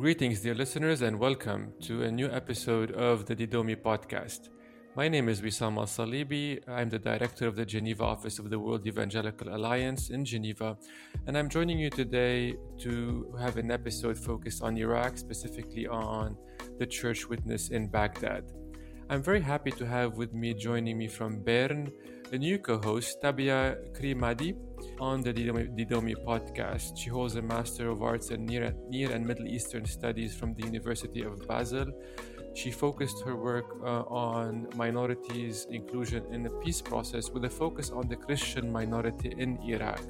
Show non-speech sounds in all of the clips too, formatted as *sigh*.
Greetings, dear listeners, and welcome to a new episode of the Didomi podcast. My name is Wissam Al Salibi. I'm the director of the Geneva office of the World Evangelical Alliance in Geneva, and I'm joining you today to have an episode focused on Iraq, specifically on the church witness in Baghdad. I'm very happy to have with me joining me from Bern a new co host, Tabia Krimadi, on the Didomi, podcast. She holds a Master of Arts in Near, Near and Middle Eastern Studies from the University of Basel. She focused her work uh, on minorities' inclusion in the peace process with a focus on the Christian minority in Iraq.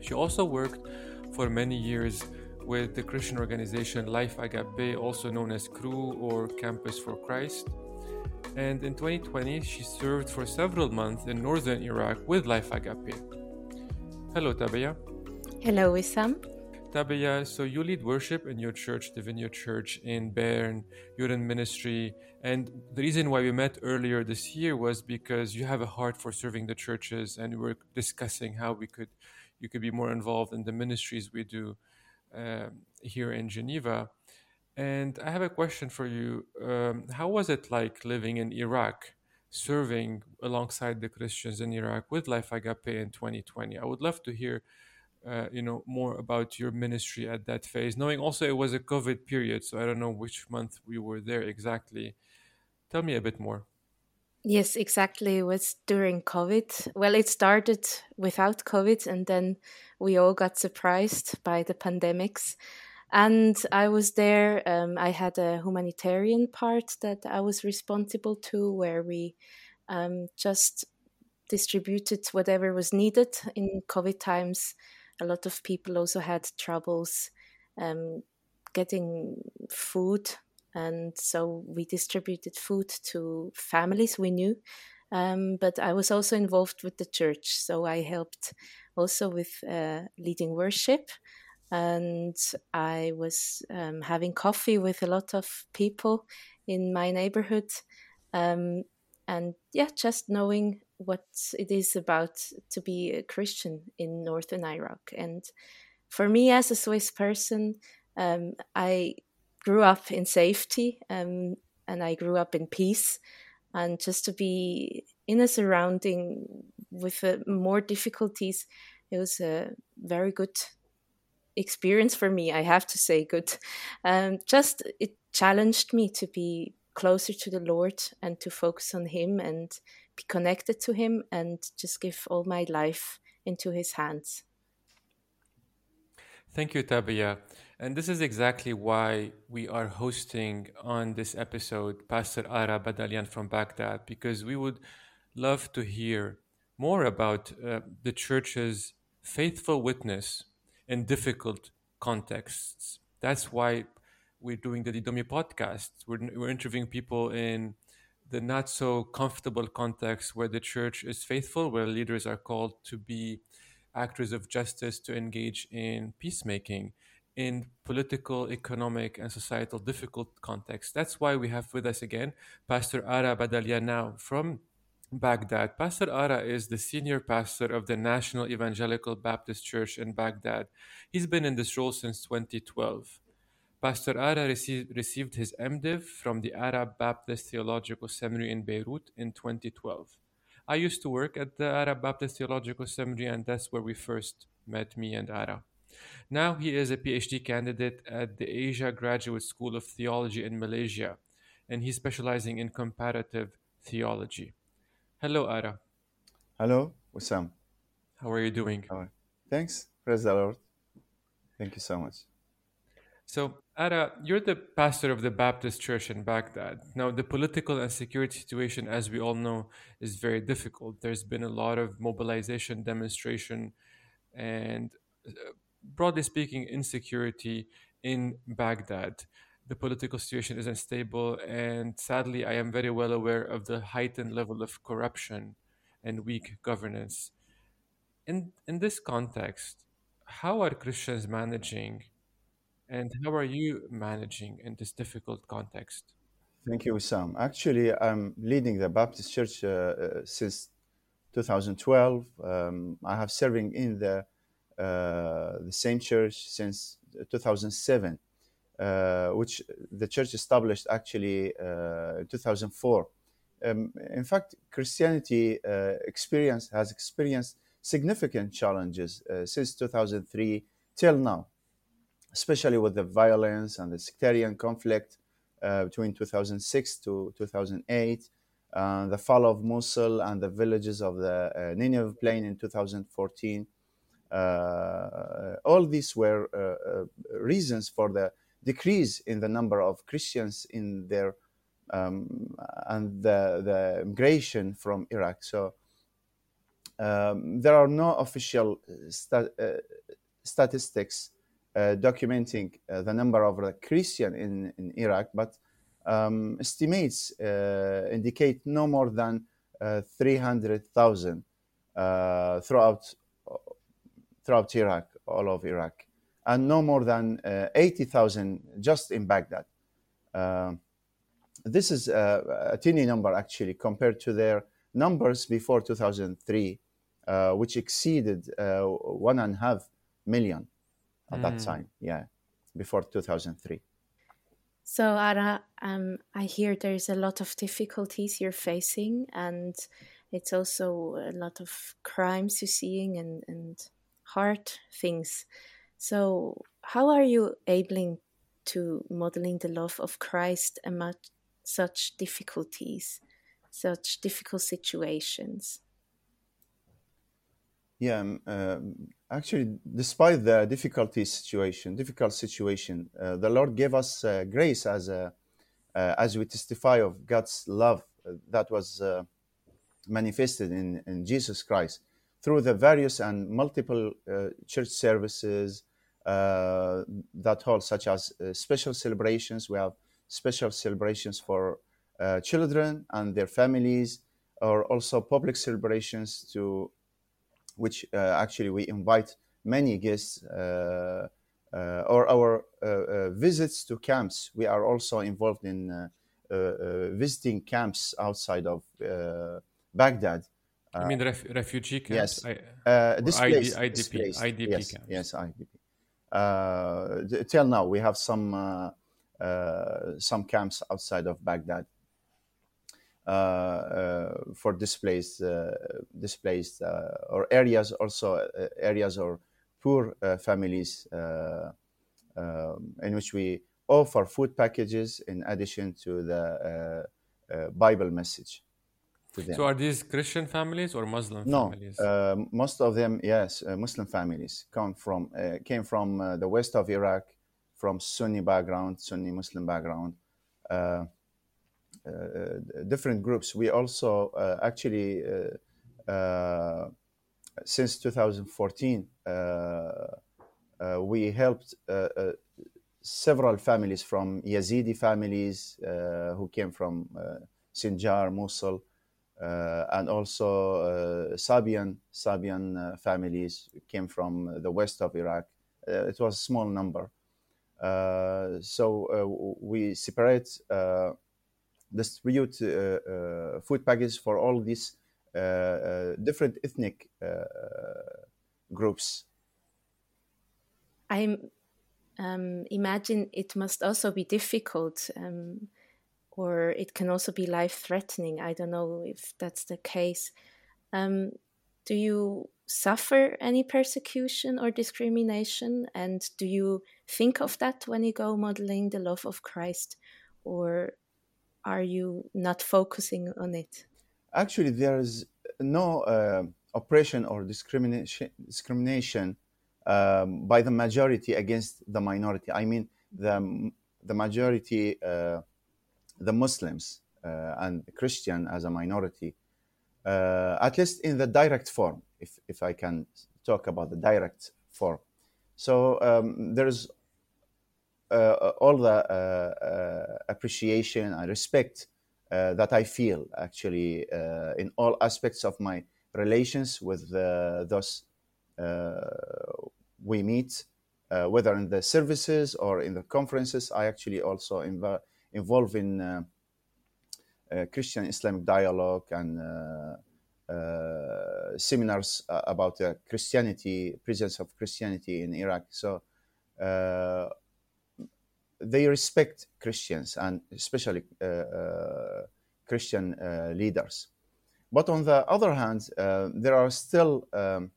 She also worked for many years with the Christian organization Life Agape, also known as Cru or Campus for Christ and in 2020 she served for several months in northern Iraq with Life Agape. Hello, Tabia. Hello, Wissam. Tabia, so you lead worship in your church, the Vineyard Church in Bern. You're in ministry. And the reason why we met earlier this year was because you have a heart for serving the churches, and we're discussing how we could, you could be more involved in the ministries we do um, here in Geneva. And I have a question for you. Um, how was it like living in Iraq, serving alongside the Christians in Iraq with Life Agape in 2020? I would love to hear, uh, you know, more about your ministry at that phase. Knowing also it was a COVID period, so I don't know which month we were there exactly. Tell me a bit more. Yes, exactly. It was during COVID. Well, it started without COVID, and then we all got surprised by the pandemics and I was there. Um, I had a humanitarian part that I was responsible to, where we um, just distributed whatever was needed in COVID times. A lot of people also had troubles um, getting food, and so we distributed food to families we knew. Um, but I was also involved with the church, so I helped also with uh, leading worship and I was um, having coffee with a lot of people in my neighborhood. Um, and yeah, just knowing what it is about to be a Christian in northern Iraq. And for me, as a Swiss person, um, I grew up in safety um, and I grew up in peace. And just to be in a surrounding with uh, more difficulties, it was a very good experience for me, I have to say, good. Um, just it challenged me to be closer to the Lord and to focus on Him and be connected to Him and just give all my life into His hands. Thank you, Tabia. And this is exactly why we are hosting on this episode Pastor Ara Badalian from Baghdad, because we would love to hear more about uh, the church's faithful witness in difficult contexts. That's why we're doing the Didomi podcast. We're, we're interviewing people in the not so comfortable context where the church is faithful, where leaders are called to be actors of justice, to engage in peacemaking in political, economic, and societal difficult contexts. That's why we have with us again Pastor Ara Badalia now from Baghdad. Pastor Ara is the senior pastor of the National Evangelical Baptist Church in Baghdad. He's been in this role since 2012. Pastor Ara received, received his MDiv from the Arab Baptist Theological Seminary in Beirut in 2012. I used to work at the Arab Baptist Theological Seminary, and that's where we first met me and Ara. Now he is a PhD candidate at the Asia Graduate School of Theology in Malaysia, and he's specializing in comparative theology. Hello, Ara. Hello, Wissam. How are you doing? Thanks. Praise the Lord. Thank you so much. So, Ara, you're the pastor of the Baptist Church in Baghdad. Now, the political and security situation, as we all know, is very difficult. There's been a lot of mobilization, demonstration, and uh, broadly speaking, insecurity in Baghdad the political situation is unstable, and sadly, I am very well aware of the heightened level of corruption and weak governance. In in this context, how are Christians managing, and how are you managing in this difficult context? Thank you, Sam. Actually, I'm leading the Baptist Church uh, uh, since 2012. Um, I have serving in the uh, the same church since 2007. Which the church established actually in 2004. Um, in fact, Christianity experience has experienced significant challenges since 2003 till now, especially with the violence and the sectarian conflict uh, between 2006 to 2008, uh, the fall of Mosul and the villages of the uh, Nineveh plain in 2014. Uh, all these were uh, uh, reasons for the decrease in the number of Christians in their um, and the, the migration from Iraq. So um, there are no official statistics uh, documenting uh, the number of the Christian in, in Iraq, but um, estimates uh, indicate no more than 300,000 throughout throughout Iraq, all of Iraq, and no more than 80,000 just in Baghdad. this is a, a teeny number actually compared to their numbers before 2003, uh, which exceeded uh, one and a half million at mm. that time. Yeah, before 2003. So, Ara, um, I hear there's a lot of difficulties you're facing, and it's also a lot of crimes you're seeing and, and hard things. So, how are you able to modeling the love of Christ amid such difficulties, such difficult situations? Yeah, um, uh, actually, despite the difficulty situation, difficult situation, uh, the Lord gave us uh, grace as a, uh, as we testify of God's love uh, that was uh, manifested in, in Jesus Christ through the various and multiple church services Uh, that hold, such as uh, special celebrations. We have special celebrations for uh, children and their families, or also public celebrations to which uh, actually we invite many guests uh, uh, or our visits to camps. We are also involved in visiting camps outside of Baghdad. I mean ref- refugee camps? Yes. I, uh, displaced, IDP, displaced. IDP yes, camps. Yes, IDP. Uh, till now, we have some uh, uh, some camps outside of Baghdad. Uh, uh, for displaced uh, displaced or areas also areas or poor families um, in which we offer food packages in addition to the Bible message. So are these Christian families or Muslim no, families? Uh, most of them, yes, uh, Muslim families come from uh, came from the west of Iraq, from Sunni background, Sunni Muslim background. Uh, different groups. We also uh, actually uh, since 2014 we helped several families from Yazidi families who came from Sinjar, Mosul, and also uh, Sabian Sabian uh, families came from the west of Iraq. it was a small number, so we separate distribute uh, uh, food packages for all these uh, different ethnic groups. I um, imagine it must also be difficult, um, or it can also be life threatening. I don't know if that's the case. Um, do you suffer any persecution or discrimination? And do you think of that when you go modeling the love of Christ? Or are you not focusing on it? Actually, there is no uh, oppression or discrimination, discrimination um, by the majority against the minority. I mean, the, the majority, uh, the Muslims uh, and Christian as a minority, uh, at least in the direct form, if, if I can talk about the direct form. So um, there's uh, all the uh, uh, appreciation and respect that I feel actually in all aspects of my relations with those we meet, whether in the services or in the conferences. I actually also inv- involve in uh, Christian Islamic dialogue and uh, uh, seminars about Christianity, presence of Christianity in Iraq. So they respect Christians and especially Christian leaders. But on the other hand, there are still um,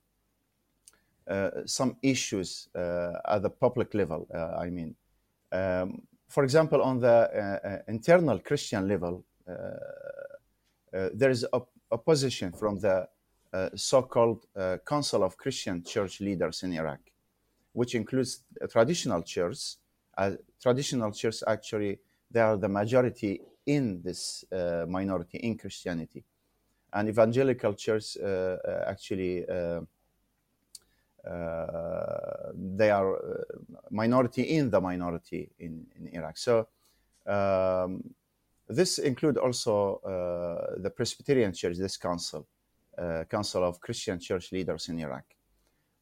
some issues at the public level. I mean, um, for example, on the uh, uh, internal Christian level, uh, there is op- opposition from the uh, so-called uh, Council of Christian Church Leaders in Iraq, which includes traditional churches. Uh, traditional churches actually they are the majority in this minority in Christianity, and evangelical church actually. Uh, they are minority in the minority in, in Iraq. So um, this include also uh, the Presbyterian Church, this council, uh, Council of Christian Church Leaders in Iraq.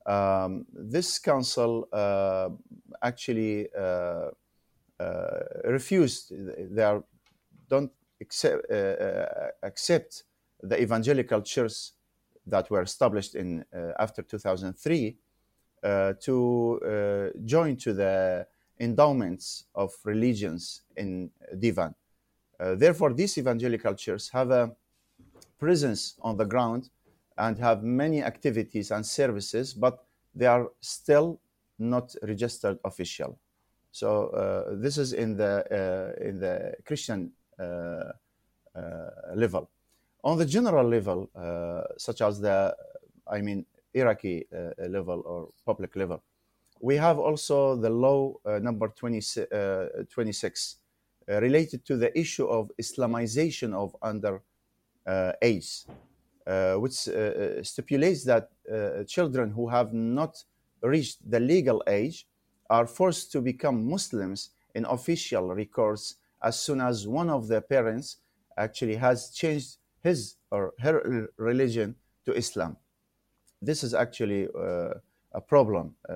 Um, this council uh, actually uh, uh, refused. They are, don't accept, accept the evangelical church that were established in after 2003 to join to the endowments of religions in Divan. Uh, therefore, these evangelical churches have a presence on the ground and have many activities and services, but they are still not registered official. So uh, this is in the uh, in the Christian uh, uh, level. On the general level, uh, such as the, I mean, Iraqi uh, level or public level, we have also the law uh, number 20, 26 uh, related to the issue of Islamization of under uh, age, uh, which stipulates that children who have not reached the legal age are forced to become Muslims in official records as soon as one of their parents actually has changed his or her religion to Islam. This is actually uh, a problem uh,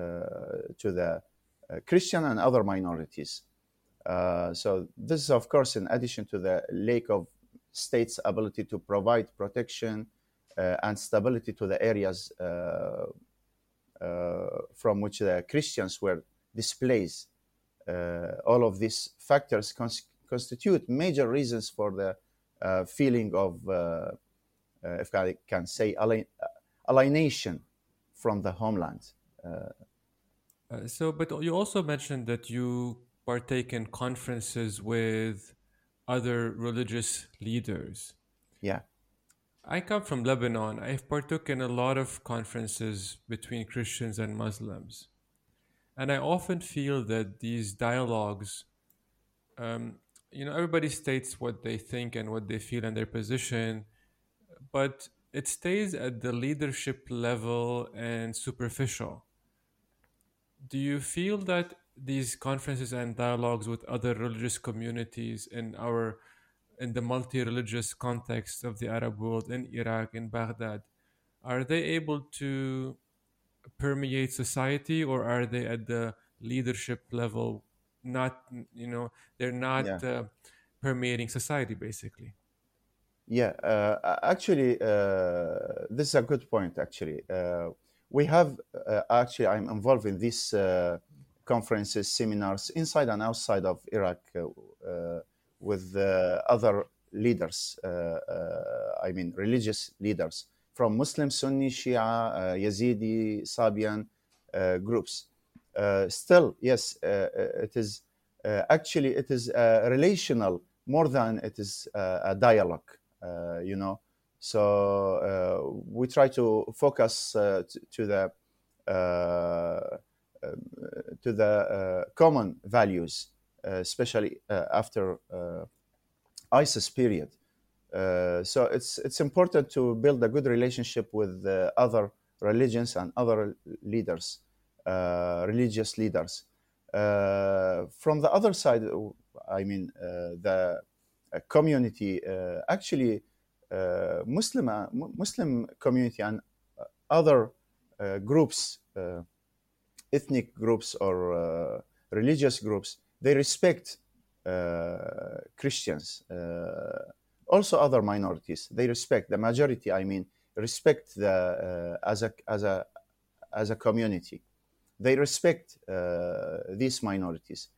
to the uh, Christian and other minorities. Uh, so this is, of course, in addition to the lack of state's ability to provide protection uh, and stability to the areas from which the Christians were displaced. All of these factors cons- constitute major reasons for the Uh, feeling of, uh, uh, if I can say, alienation from the homeland. so, but you also mentioned that you partake in conferences with other religious leaders. Yeah. I come from Lebanon. I've partook in a lot of conferences between Christians and Muslims. And I often feel that these dialogues, um, you know, everybody states what they think and what they feel and their position, but it stays at the leadership level and superficial. Do you feel that these conferences and dialogues with other religious communities in our in the multi-religious context of the Arab world in Iraq in Baghdad are they able to permeate society or are they at the leadership level not you know they're not yeah. uh, permeating society basically yeah uh, actually uh, this is a good point actually uh, we have uh, actually i'm involved in this uh, conferences, seminars inside and outside of Iraq uh, uh, with other leaders, uh, I mean, religious leaders from Muslim, Sunni, Shia, Yazidi, Sabian groups. Still, yes, it is actually it is relational more than it is a dialogue, you know. So uh, we try to focus uh, to, to, the uh, uh, to the uh, common values, uh, especially after ISIS period. so it's it's important to build a good relationship with other religions and other leaders, Uh, religious leaders. Uh, from the other side, I mean, uh, the community actually Muslim Muslim community and other groups ethnic groups or uh, religious groups, they respect uh, Christians, uh, also other minorities. They respect the majority. I mean, respect the as a as a as a community. They respect these minorities.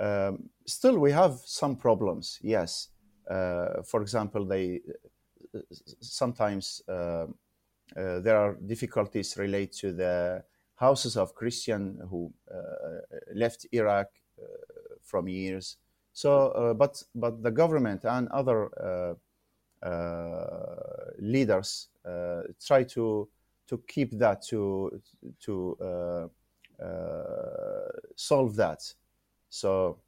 um, still we have some problems. Yes, uh, for example, they sometimes uh, uh, there are difficulties related to the houses of Christian who uh, left Iraq uh, from years. So, uh, but but the government and other leaders try to to keep that to to solve that. So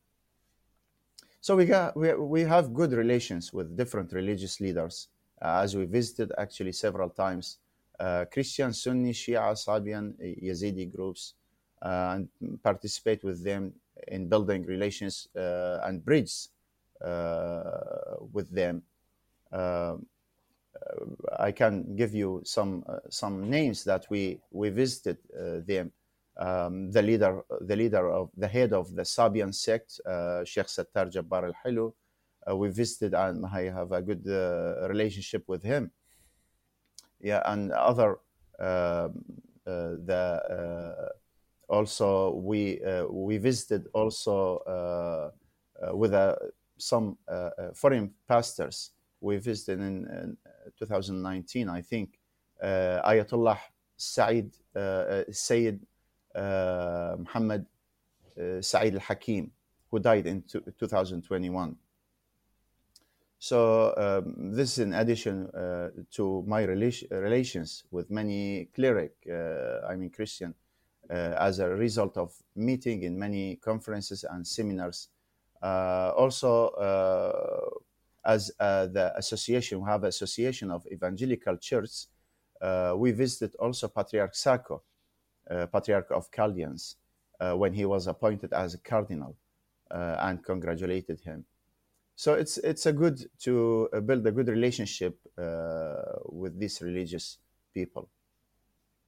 so we got we, we have good relations with different religious leaders uh, as we visited actually several times uh, Christian, Sunni, Shia, Sabian, Yazidi groups uh, and participate with them in building relations uh, and bridges uh, with them. Um, I can give you some some names that we we visited them. Um, the leader, the leader of the head of the Sabian sect, uh, Sheikh Sattar Jabbar al Hilu. Uh, we visited and I have a good uh, relationship with him. Yeah, and other um, uh, the uh, also we uh, we visited also with some foreign pastors. We visited in, in 2019, I think. Ayatollah Said Sayyid uh, Muhammad uh, Saeed al Hakim, who died in 2021. So um, this is in addition uh, to my rela- relations with many cleric, uh, I mean Christian, uh, as a result of meeting in many conferences and seminars. Uh, also, as the association, we have association of evangelical churches. we visited also Patriarch Sako, Patriarch of Chaldeans uh, when he was appointed as a cardinal uh, and congratulated him. So it's it's a good to build a good relationship with these religious people.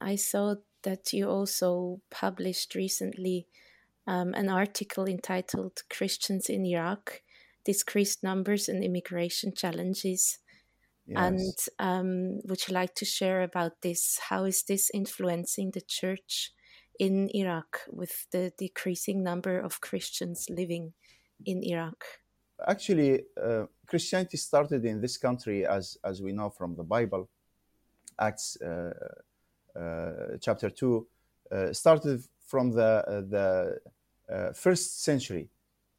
I saw that you also published recently um, an article entitled Christians in Iraq Decreased Numbers and Immigration Challenges. Yes. And um, would you like to share about this? How is this influencing the church in Iraq with the decreasing number of Christians living in Iraq? Actually, uh, Christianity started in this country, as, as we know from the Bible, Acts uh, uh, chapter 2, uh, started from the, uh, the uh, first century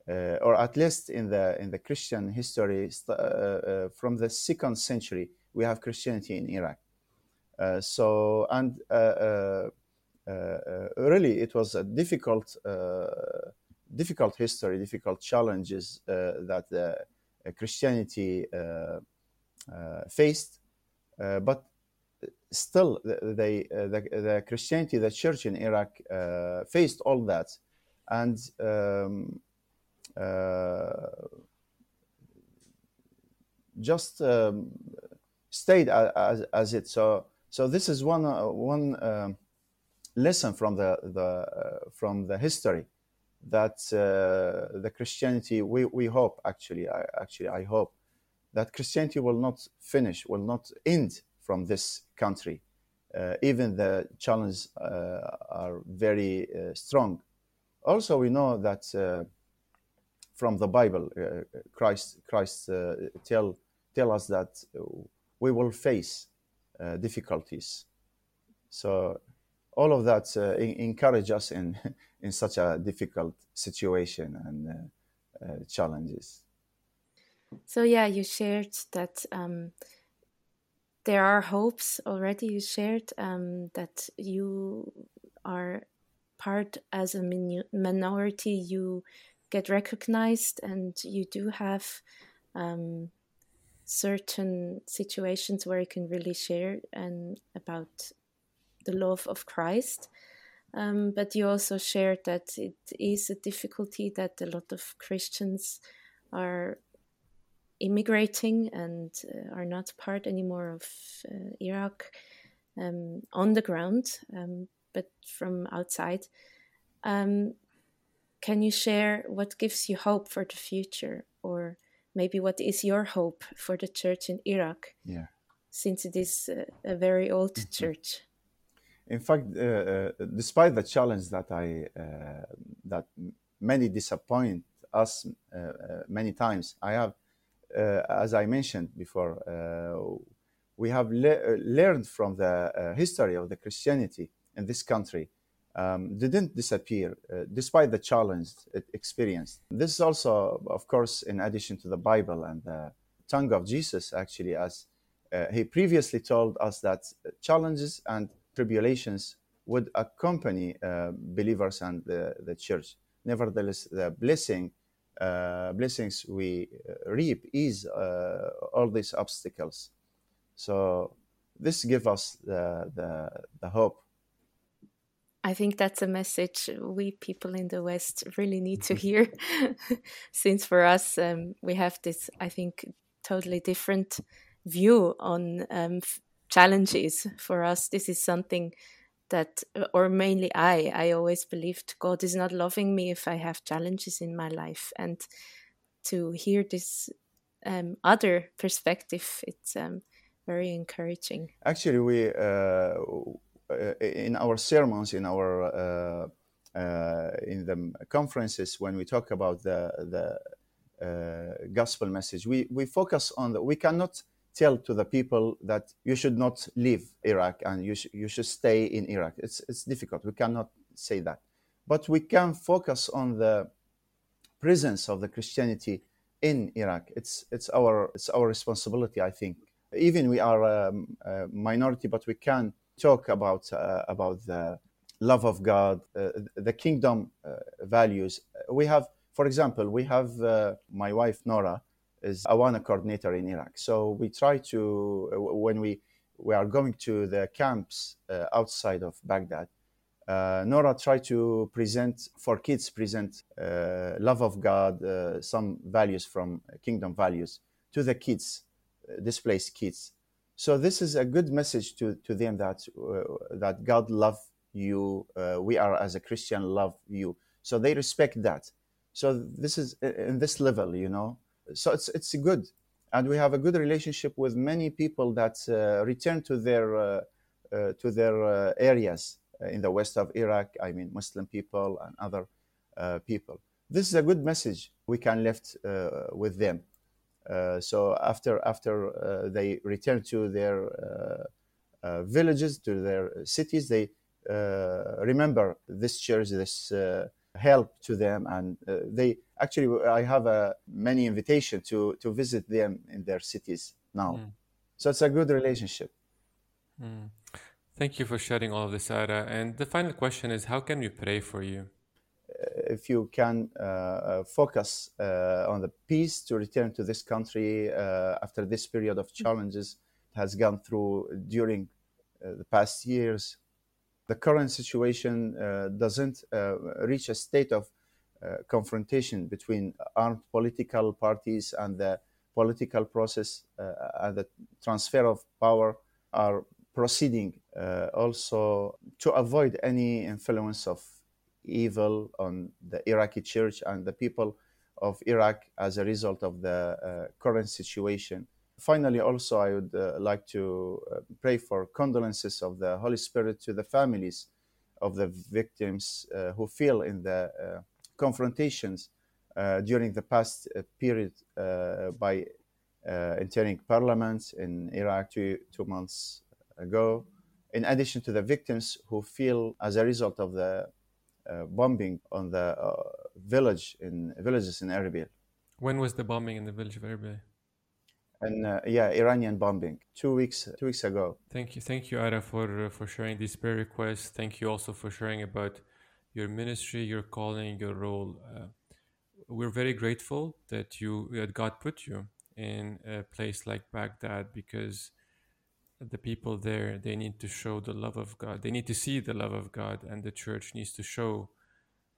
uh, or at least in the in the Christian history, uh, uh, from the second century, we have Christianity in Iraq. so and really, it was a difficult difficult history, difficult challenges that Christianity faced, but still the, the, Christianity, the church in Iraq uh, faced all that. And um, uh, just um, stayed as, as it. So so this is one uh, one um, lesson from the the uh, from the history that uh, the Christianity we, we hope actually I, actually I hope that Christianity will not finish will not end from this country uh, even the challenges uh, are very strong also we know that from the Bible. Uh, Christ Christ uh, tell tell us that we will face uh, difficulties. So all of that uh, encourage us in *laughs* in such a difficult situation and challenges. So yeah, you shared that um, there are hopes already. You shared um, that you are part as a minority. You get recognized and you do have um, certain situations where you can really share and about the love of Christ. Um, but you also shared that it is a difficulty that a lot of Christians are immigrating and uh, are not part anymore of uh, Iraq um, on the ground, um, but from outside. Can you share what gives you hope for the future or maybe what is your hope for the church in iraq yeah since it is a, a very old mm-hmm. church in fact uh, uh, despite the challenge that i uh, that many disappoint us uh, uh, many times. I have, uh, as I mentioned before, we have le- learned from the history of the Christianity in this country um, didn't disappear uh, despite the challenge it experienced. This is also, of course, in addition to the Bible and the tongue of Jesus, actually, as uh, he previously told us that challenges and tribulations would accompany uh, believers and the, the church. Nevertheless, the blessing, uh, blessings we uh, reap is uh, all these obstacles. So this gives us the, the, the hope I think that's a message we people in the West really need to hear, *laughs* since for us um, we have this, I think, totally different view on um, challenges. For us, this is something that, or mainly I, I always believed God is not loving me if I have challenges in my life, and to hear this um, other perspective, it's um, very encouraging. Actually, we. Uh, uh, in our sermons, in our uh, uh, in the conferences, when we talk about the the gospel message, we we focus on the. We cannot tell to the people that you should not leave Iraq and you, sh- you should stay in Iraq. It's, it's difficult. We cannot say that. But we can focus on the presence of the Christianity in Iraq. It's, it's, our, it's our responsibility, I think. Even we are a, a minority, but we can talk about uh, about the love of God, uh, the kingdom uh, values. We have, for example, we have my wife Nora is Awana coordinator in Iraq. So we try to when we we are going to the camps outside of Baghdad. Uh, Nora tried to present for kids, present uh, love of God, uh, some values from kingdom values to the kids, displaced kids. So this is a good message to, to them that uh, that God love you. Uh, we are as a Christian love you. So they respect that. So this is in this level, you know. So it's it's good, and we have a good relationship with many people that uh, return to their uh, uh, to their uh, areas in the west of Iraq. I mean, Muslim people and other people. This is a good message we can left with them. Uh, so after after uh, they return to their uh, villages, to their cities, they remember this church, this help to them, and they actually I have a many invitation to to visit them in their cities now. Mm. So it's a good relationship. Mm. Thank you for sharing all of this, Ara. And the final question is how can we pray for you? If you can uh, uh, focus uh, on the peace to return to this country after this period of challenges it has gone through during the past years, the current situation doesn't reach a state of confrontation between armed political parties and the political process uh, and the transfer of power are proceeding uh, also to avoid any influence of evil on the Iraqi church and the people of Iraq as a result of the uh, current situation. Finally, also, I would uh, like to uh, pray for condolences of the Holy Spirit to the families of the victims uh, who feel in the uh, confrontations uh, during the past period by entering parliament in Iraq two, two months ago. In addition to the victims who feel as a result of the uh, bombing on the uh, village in villages in Erbil. When was the bombing in the village of Erbil? And uh, yeah, Iranian bombing two weeks two weeks ago. Thank you, thank you, Ara, for for sharing these prayer requests. Thank you also for sharing about your ministry, your calling, your role. Uh, we're very grateful that you that God put you in a place like Baghdad because the people there they need to show the love of god. They need to see the love of god and the church needs to show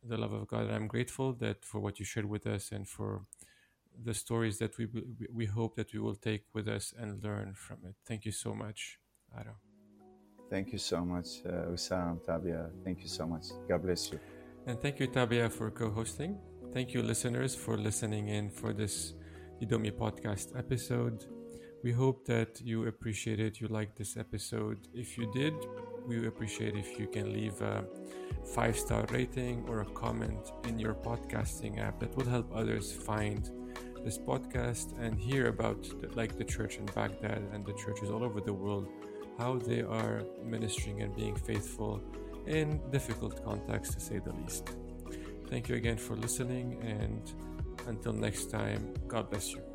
the love of god. And i'm grateful that for what you shared with us and for the stories that we we hope that we will take with us and learn from it. Thank you so much Ara. thank you so much uh, Usam, Tabia. Thank you so much. God bless you. And thank you Tabia for co-hosting. Thank you listeners for listening in for this Didomi podcast episode we hope that you appreciated, you liked this episode. If you did, we appreciate if you can leave a five star rating or a comment in your podcasting app that will help others find this podcast and hear about the, like the church in Baghdad and the churches all over the world how they are ministering and being faithful in difficult contexts to say the least. Thank you again for listening and until next time, God bless you.